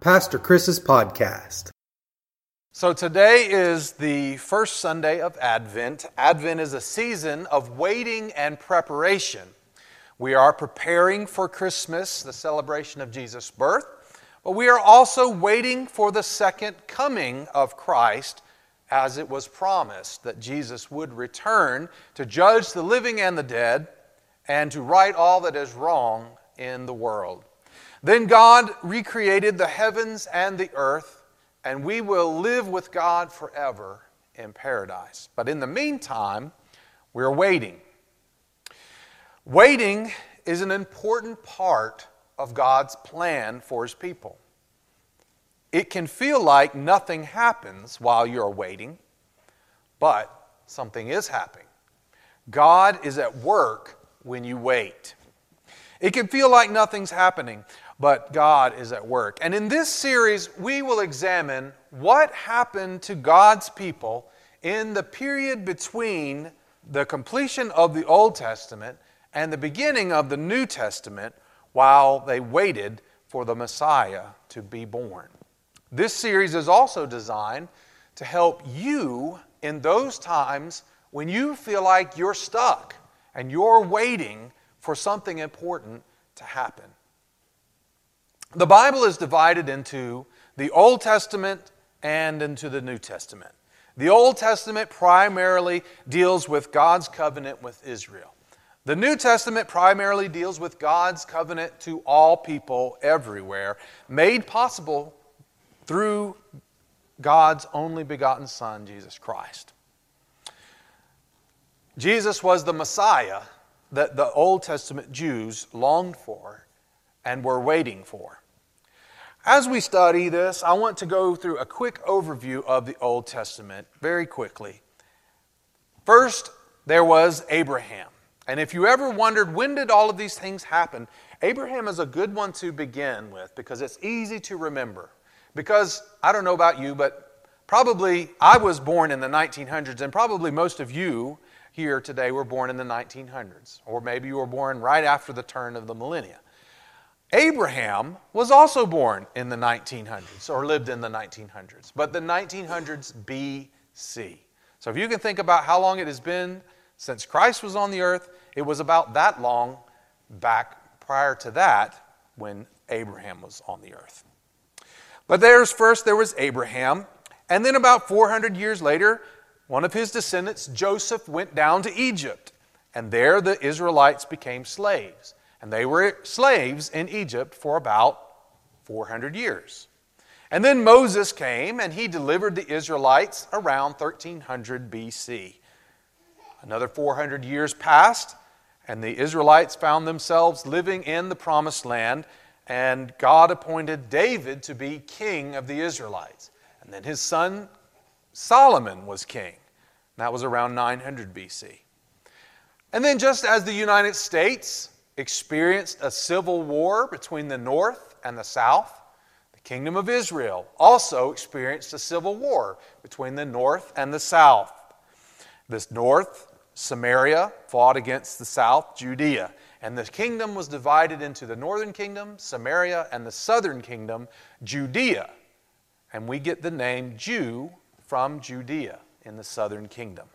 Pastor Chris's podcast. So, today is the first Sunday of Advent. Advent is a season of waiting and preparation. We are preparing for Christmas, the celebration of Jesus' birth, but we are also waiting for the second coming of Christ as it was promised that Jesus would return to judge the living and the dead and to right all that is wrong in the world. Then God recreated the heavens and the earth, and we will live with God forever in paradise. But in the meantime, we're waiting. Waiting is an important part of God's plan for His people. It can feel like nothing happens while you're waiting, but something is happening. God is at work when you wait. It can feel like nothing's happening, but God is at work. And in this series, we will examine what happened to God's people in the period between the completion of the Old Testament and the beginning of the New Testament while they waited for the Messiah to be born. This series is also designed to help you in those times when you feel like you're stuck and you're waiting for something important to happen. The Bible is divided into the Old Testament and into the New Testament. The Old Testament primarily deals with God's covenant with Israel. The New Testament primarily deals with God's covenant to all people everywhere, made possible through God's only begotten Son, Jesus Christ. Jesus was the Messiah that the Old Testament Jews longed for and were waiting for. As we study this, I want to go through a quick overview of the Old Testament very quickly. First, there was Abraham. And if you ever wondered when did all of these things happen, Abraham is a good one to begin with because it's easy to remember. Because I don't know about you, but probably I was born in the 1900s, and probably most of you here today were born in the 1900s, or maybe you were born right after the turn of the millennia. Abraham was also born in the 1900s or lived in the 1900s, but the 1900s BC. So if you can think about how long it has been since Christ was on the earth, it was about that long back prior to that when Abraham was on the earth. But there's first there was Abraham, and then about 400 years later, one of his descendants, Joseph, went down to Egypt, and there the Israelites became slaves. And they were slaves in Egypt for about 400 years. And then Moses came and he delivered the Israelites around 1300 BC. Another 400 years passed, and the Israelites found themselves living in the promised land, and God appointed David to be king of the Israelites. And then his son Solomon was king. That was around 900 BC. And then, just as the United States experienced a civil war between the north and the south. The kingdom of Israel also experienced a civil war between the north and the south. This north, Samaria, fought against the south, Judea. And the kingdom was divided into the northern kingdom, Samaria, and the southern kingdom, Judea. And we get the name Jew from Judea in the southern kingdom.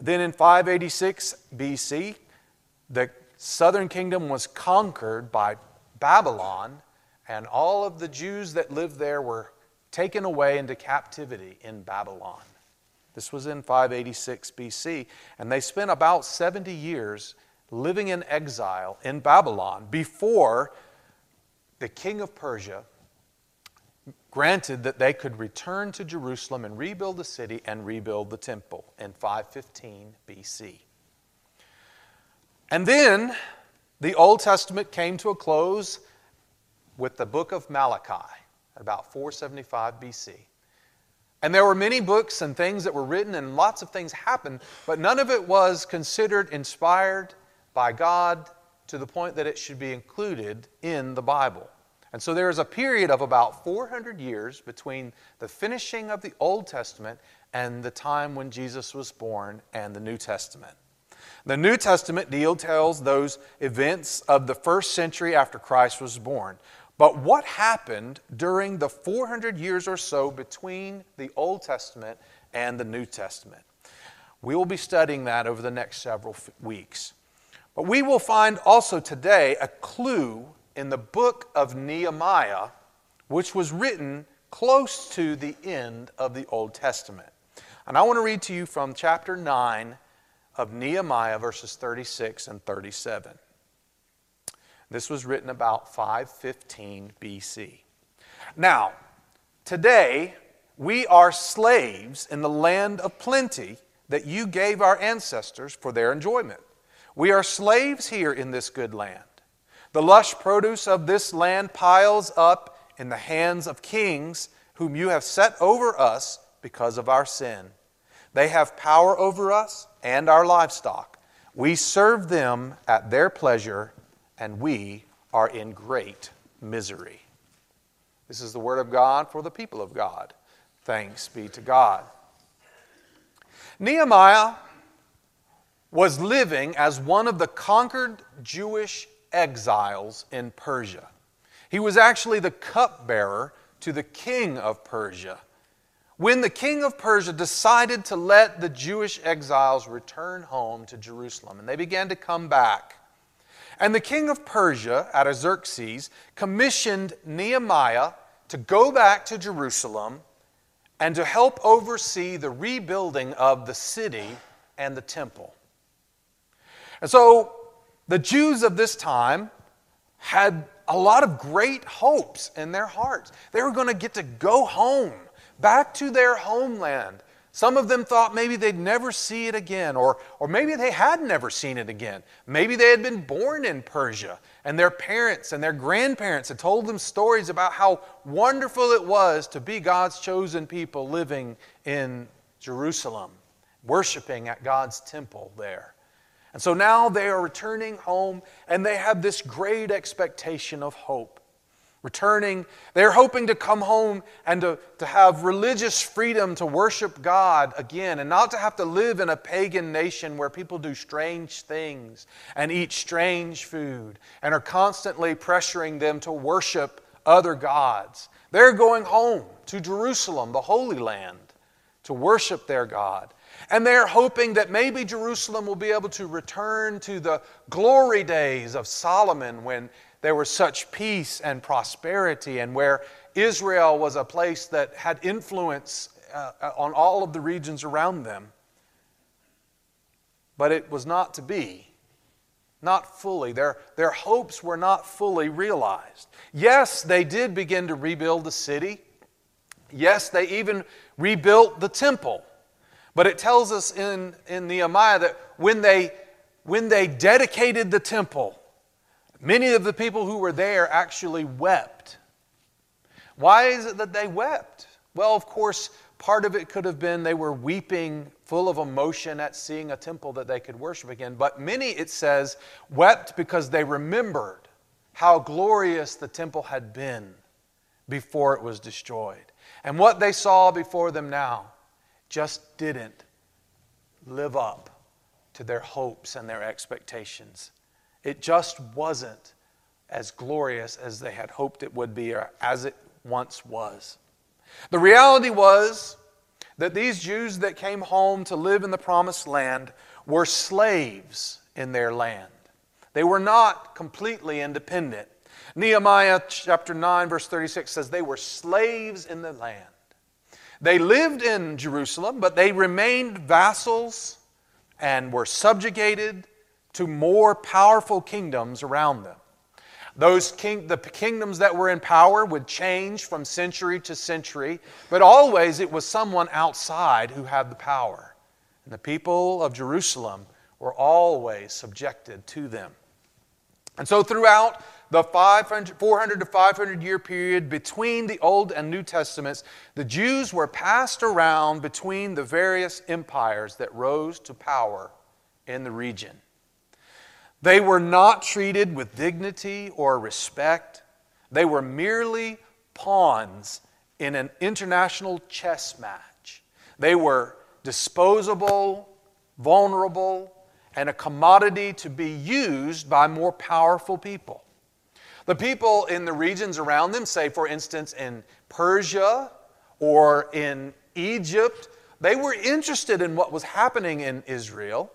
Then in 586 BC, the southern kingdom was conquered by Babylon, and all of the Jews that lived there were taken away into captivity in Babylon. This was in 586 BC, and they spent about 70 years living in exile in Babylon before the king of Persia granted that they could return to Jerusalem and rebuild the city and rebuild the temple in 515 BC. And then the Old Testament came to a close with the book of Malachi at about 475 BC. And there were many books and things that were written, and lots of things happened, but none of it was considered inspired by God to the point that it should be included in the Bible. And so there is a period of about 400 years between the finishing of the Old Testament and the time when Jesus was born and the New Testament. The New Testament deal tells those events of the first century after Christ was born. But what happened during the 400 years or so between the Old Testament and the New Testament? We will be studying that over the next several f- weeks. But we will find also today a clue in the book of Nehemiah, which was written close to the end of the Old Testament. And I want to read to you from chapter 9 of Nehemiah, verses 36 and 37. This was written about 515 BC. Now, today, we are slaves in the land of plenty that you gave our ancestors for their enjoyment. We are slaves here in this good land. The lush produce of this land piles up in the hands of kings whom you have set over us because of our sin. They have power over us and our livestock. We serve them at their pleasure, and we are in great misery. This is the word of God for the people of God. Thanks be to God. Nehemiah was living as one of the conquered Jewish exiles in Persia. He was actually the cupbearer to the king of Persia. When the king of Persia decided to let the Jewish exiles return home to Jerusalem, and they began to come back, and the king of Persia, Artaxerxes, commissioned Nehemiah to go back to Jerusalem and to help oversee the rebuilding of the city and the temple. And so the Jews of this time had a lot of great hopes in their hearts. They were going to get to go home, back to their homeland. Some of them thought maybe they'd never see it again, or, or maybe they had never seen it again. Maybe they had been born in Persia, and their parents and their grandparents had told them stories about how wonderful it was to be God's chosen people living in Jerusalem, worshiping at God's temple there. And so now they are returning home, and they have this great expectation of hope returning. They're hoping to come home and to, to have religious freedom to worship God again and not to have to live in a pagan nation where people do strange things and eat strange food and are constantly pressuring them to worship other gods. They're going home to Jerusalem, the Holy Land, to worship their God. And they're hoping that maybe Jerusalem will be able to return to the glory days of Solomon when there was such peace and prosperity, and where Israel was a place that had influence uh, uh, on all of the regions around them. But it was not to be. Not fully. Their, their hopes were not fully realized. Yes, they did begin to rebuild the city. Yes, they even rebuilt the temple. But it tells us in, in Nehemiah that when they, when they dedicated the temple, Many of the people who were there actually wept. Why is it that they wept? Well, of course, part of it could have been they were weeping full of emotion at seeing a temple that they could worship again. But many, it says, wept because they remembered how glorious the temple had been before it was destroyed. And what they saw before them now just didn't live up to their hopes and their expectations. It just wasn't as glorious as they had hoped it would be or as it once was. The reality was that these Jews that came home to live in the promised land were slaves in their land. They were not completely independent. Nehemiah chapter 9, verse 36 says they were slaves in the land. They lived in Jerusalem, but they remained vassals and were subjugated to more powerful kingdoms around them. Those king, the kingdoms that were in power would change from century to century, but always it was someone outside who had the power. And the people of Jerusalem were always subjected to them. And so throughout the 500, 400 to 500 year period between the Old and New Testaments, the Jews were passed around between the various empires that rose to power in the region. They were not treated with dignity or respect. They were merely pawns in an international chess match. They were disposable, vulnerable, and a commodity to be used by more powerful people. The people in the regions around them, say for instance in Persia or in Egypt, they were interested in what was happening in Israel,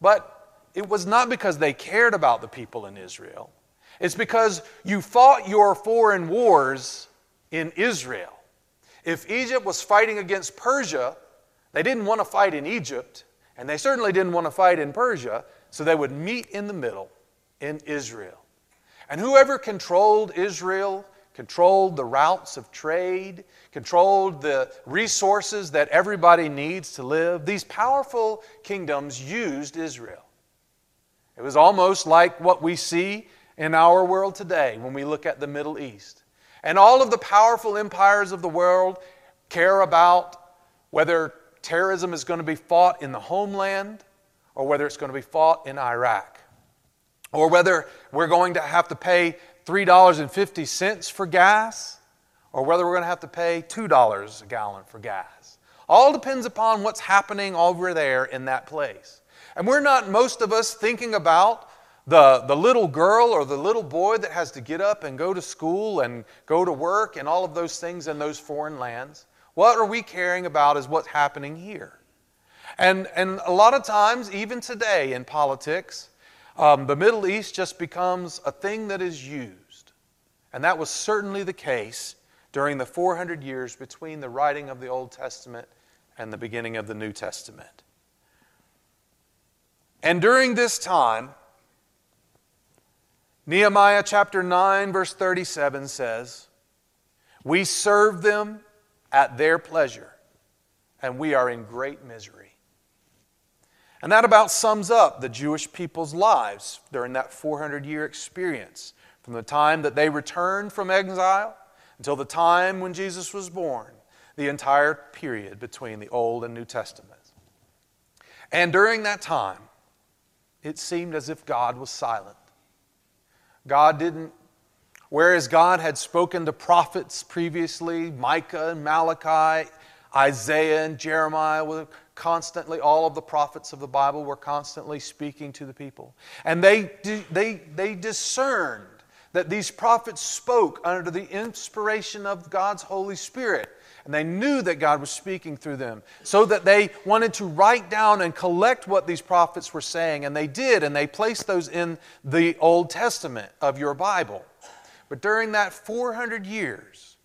but it was not because they cared about the people in Israel. It's because you fought your foreign wars in Israel. If Egypt was fighting against Persia, they didn't want to fight in Egypt, and they certainly didn't want to fight in Persia, so they would meet in the middle in Israel. And whoever controlled Israel controlled the routes of trade, controlled the resources that everybody needs to live. These powerful kingdoms used Israel. It was almost like what we see in our world today when we look at the Middle East. And all of the powerful empires of the world care about whether terrorism is going to be fought in the homeland or whether it's going to be fought in Iraq or whether we're going to have to pay $3.50 for gas or whether we're going to have to pay $2 a gallon for gas. All depends upon what's happening over there in that place. And we're not, most of us, thinking about the, the little girl or the little boy that has to get up and go to school and go to work and all of those things in those foreign lands. What are we caring about is what's happening here. And, and a lot of times, even today in politics, um, the Middle East just becomes a thing that is used. And that was certainly the case during the 400 years between the writing of the Old Testament and the beginning of the New Testament. And during this time, Nehemiah chapter 9, verse 37 says, We serve them at their pleasure, and we are in great misery. And that about sums up the Jewish people's lives during that 400 year experience, from the time that they returned from exile until the time when Jesus was born, the entire period between the Old and New Testaments. And during that time, it seemed as if God was silent. God didn't, whereas God had spoken to prophets previously, Micah and Malachi, Isaiah and Jeremiah were constantly, all of the prophets of the Bible were constantly speaking to the people. And they, they, they discerned that these prophets spoke under the inspiration of God's Holy Spirit. And they knew that God was speaking through them, so that they wanted to write down and collect what these prophets were saying. And they did, and they placed those in the Old Testament of your Bible. But during that 400 years,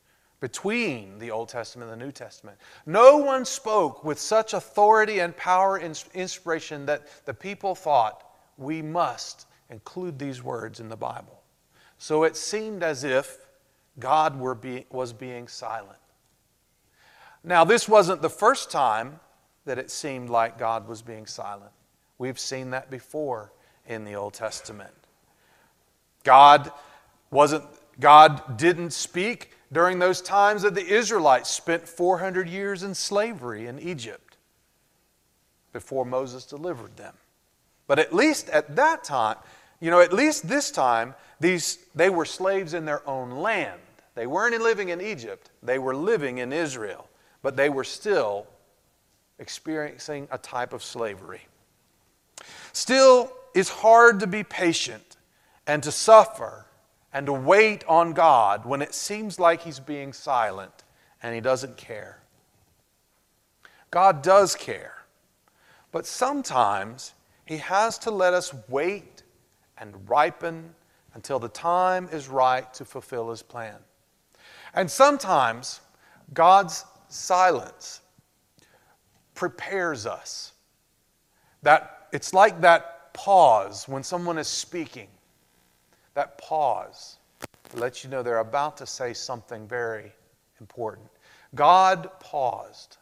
between the Old Testament and the New Testament. No one spoke with such authority and power and inspiration that the people thought, we must include these words in the Bible. So it seemed as if God be, was being silent. Now, this wasn't the first time that it seemed like God was being silent. We've seen that before in the Old Testament. God wasn't God didn't speak during those times that the Israelites spent 400 years in slavery in Egypt before Moses delivered them. But at least at that time, you know, at least this time, these, they were slaves in their own land. They weren't living in Egypt, they were living in Israel, but they were still experiencing a type of slavery. Still, it's hard to be patient and to suffer and to wait on God when it seems like He's being silent and He doesn't care. God does care, but sometimes He has to let us wait and ripen until the time is right to fulfill His plan. And sometimes God's silence prepares us. That it's like that pause when someone is speaking that pause lets you know they're about to say something very important. God paused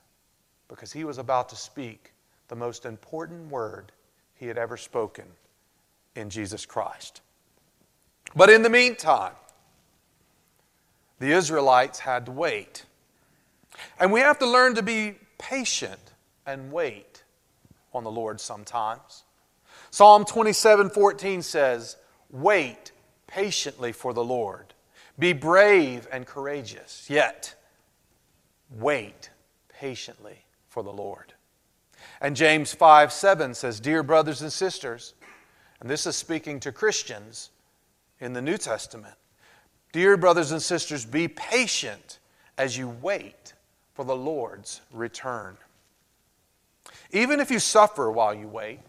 because he was about to speak the most important word he had ever spoken in Jesus Christ. But in the meantime, the Israelites had to wait. And we have to learn to be patient and wait on the Lord sometimes. Psalm 27 14 says, Wait patiently for the Lord. Be brave and courageous, yet wait patiently for the Lord. And James 5 7 says, Dear brothers and sisters, and this is speaking to Christians in the New Testament, Dear brothers and sisters, be patient as you wait for the Lord's return. Even if you suffer while you wait,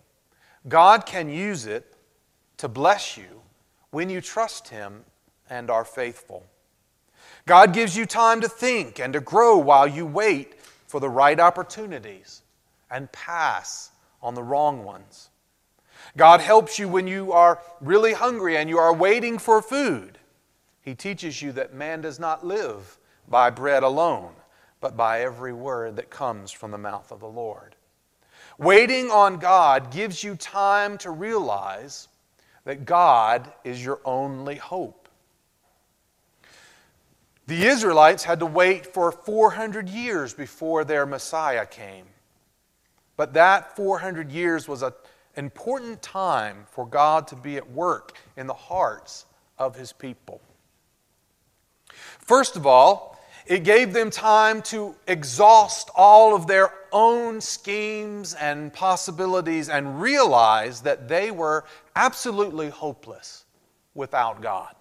God can use it to bless you when you trust Him and are faithful. God gives you time to think and to grow while you wait for the right opportunities and pass on the wrong ones. God helps you when you are really hungry and you are waiting for food. He teaches you that man does not live by bread alone, but by every word that comes from the mouth of the Lord. Waiting on God gives you time to realize that God is your only hope. The Israelites had to wait for 400 years before their Messiah came. But that 400 years was an important time for God to be at work in the hearts of his people. First of all, it gave them time to exhaust all of their own schemes and possibilities and realize that they were absolutely hopeless without God.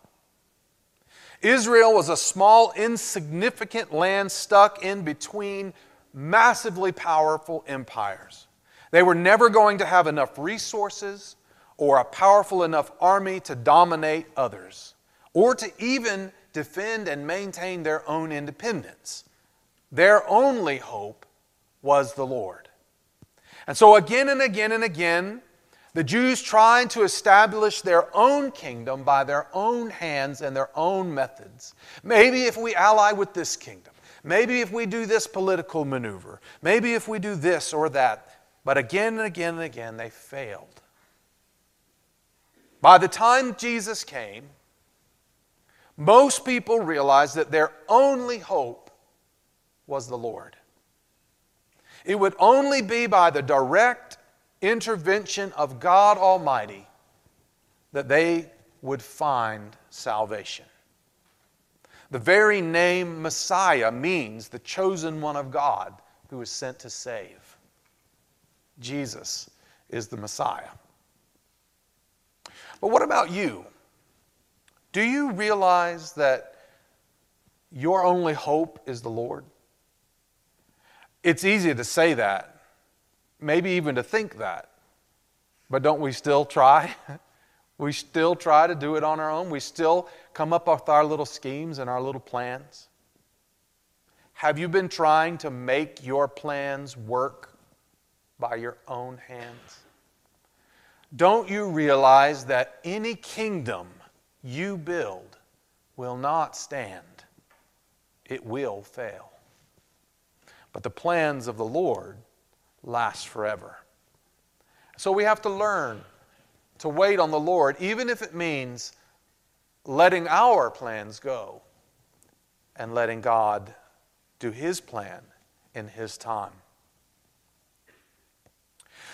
Israel was a small, insignificant land stuck in between massively powerful empires. They were never going to have enough resources or a powerful enough army to dominate others, or to even defend and maintain their own independence. Their only hope was the Lord. And so, again and again and again, the Jews tried to establish their own kingdom by their own hands and their own methods. Maybe if we ally with this kingdom, maybe if we do this political maneuver, maybe if we do this or that. But again and again and again, they failed. By the time Jesus came, most people realized that their only hope was the Lord. It would only be by the direct intervention of God Almighty that they would find salvation. The very name Messiah means the chosen one of God who is sent to save. Jesus is the Messiah. But what about you? Do you realize that your only hope is the Lord? It's easy to say that, maybe even to think that. But don't we still try? we still try to do it on our own. We still come up with our little schemes and our little plans. Have you been trying to make your plans work by your own hands? Don't you realize that any kingdom you build will not stand? It will fail. But the plans of the Lord last forever. So we have to learn to wait on the Lord, even if it means letting our plans go and letting God do His plan in His time.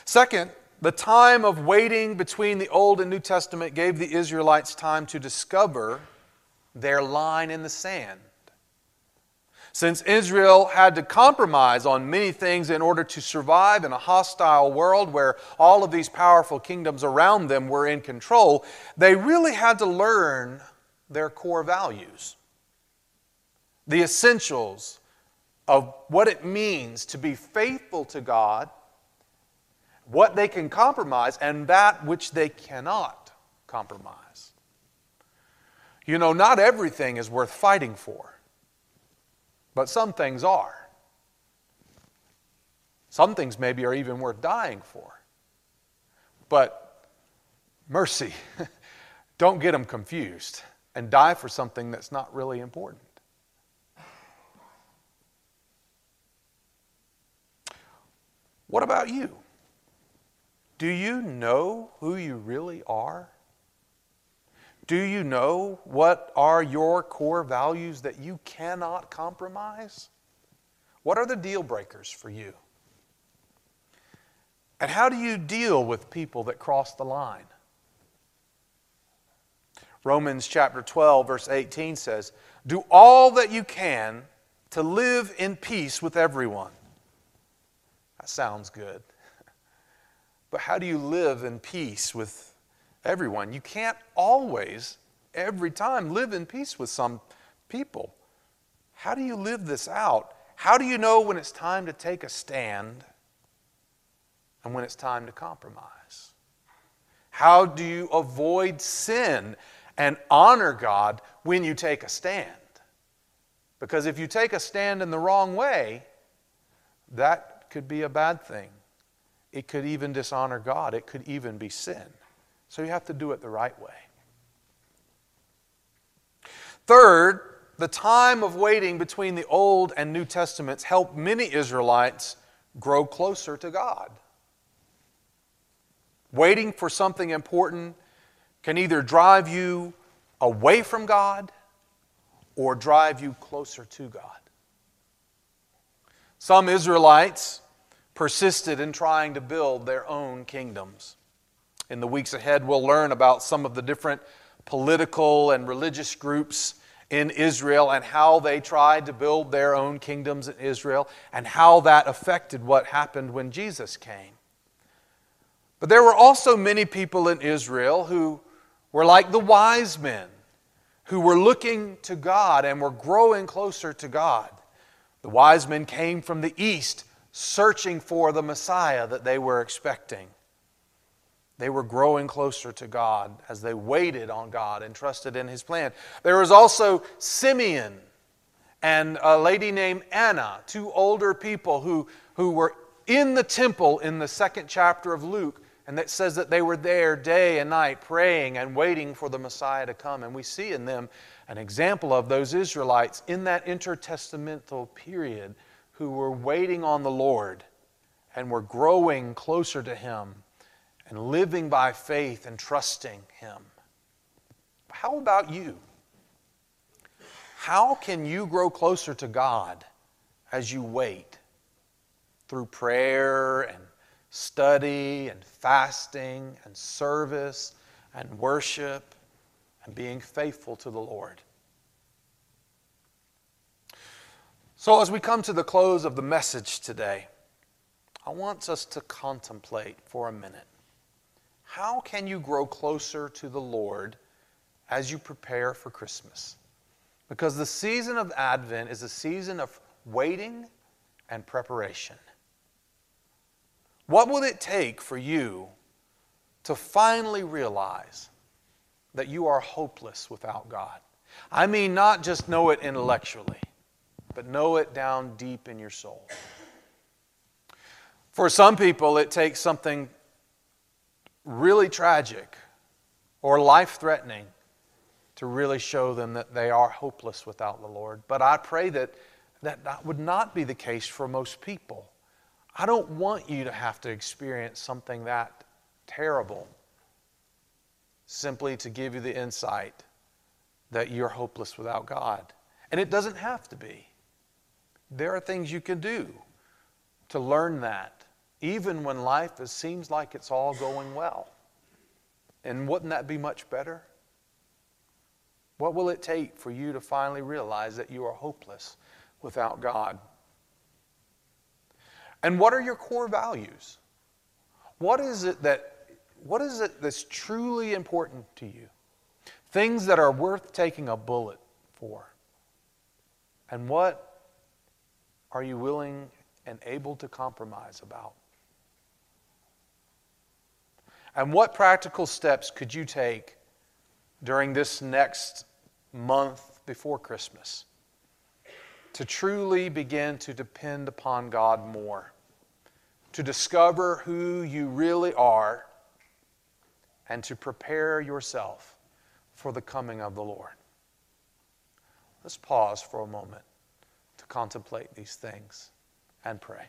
Second, the time of waiting between the Old and New Testament gave the Israelites time to discover their line in the sand. Since Israel had to compromise on many things in order to survive in a hostile world where all of these powerful kingdoms around them were in control, they really had to learn their core values, the essentials of what it means to be faithful to God, what they can compromise, and that which they cannot compromise. You know, not everything is worth fighting for. But some things are. Some things maybe are even worth dying for. But mercy, don't get them confused and die for something that's not really important. What about you? Do you know who you really are? Do you know what are your core values that you cannot compromise? What are the deal breakers for you? And how do you deal with people that cross the line? Romans chapter 12, verse 18 says, Do all that you can to live in peace with everyone. That sounds good. But how do you live in peace with everyone. You can't always every time live in peace with some people. How do you live this out? How do you know when it's time to take a stand and when it's time to compromise? How do you avoid sin and honor God when you take a stand? Because if you take a stand in the wrong way, that could be a bad thing. It could even dishonor God, it could even be sin. So you have to do it the right way. Third, the time of waiting between the Old and New Testaments helped many Israelites grow closer to God. Waiting for something important can either drive you away from God or drive you closer to God. Some Israelites persisted in trying to build their own kingdoms. In the weeks ahead, we'll learn about some of the different political and religious groups in Israel and how they tried to build their own kingdoms in Israel and how that affected what happened when Jesus came. But there were also many people in Israel who were like the wise men, who were looking to God and were growing closer to God. The wise men came from the east searching for the Messiah that they were expecting. They were growing closer to God as they waited on God and trusted in His plan. There was also Simeon and a lady named Anna, two older people who, who were in the temple in the second chapter of Luke. And that says that they were there day and night praying and waiting for the Messiah to come. And we see in them an example of those Israelites in that intertestamental period who were waiting on the Lord and were growing closer to Him and living by faith and trusting Him. How about you? How can you grow closer to God as you wait through prayer and study and fasting and service and worship and being faithful to the Lord? So, as we come to the close of the message today, I want us to contemplate for a minute how can you grow closer to the Lord as you prepare for Christmas? Because the season of Advent is a season of waiting and preparation. What will it take for you to finally realize that you are hopeless without God? I mean, not just know it intellectually, but know it down deep in your soul. For some people, it takes something really tragic or life threatening to really show them that they are hopeless without the Lord. But I pray that, that that would not be the case for most people. I don't want you to have to experience something that terrible simply to give you the insight that you're hopeless without God. And it doesn't have to be. There are things you can do to learn that even when life is, seems like it's all going well. And wouldn't that be much better? What will it take for you to finally realize that you are hopeless without God? And what are your core values? What is it that what is it that's truly important to you? Things that are worth taking a bullet for. And what are you willing and able to compromise about? And what practical steps could you take during this next month before Christmas to truly begin to depend upon God more? To discover who you really are and to prepare yourself for the coming of the Lord. Let's pause for a moment contemplate these things and pray.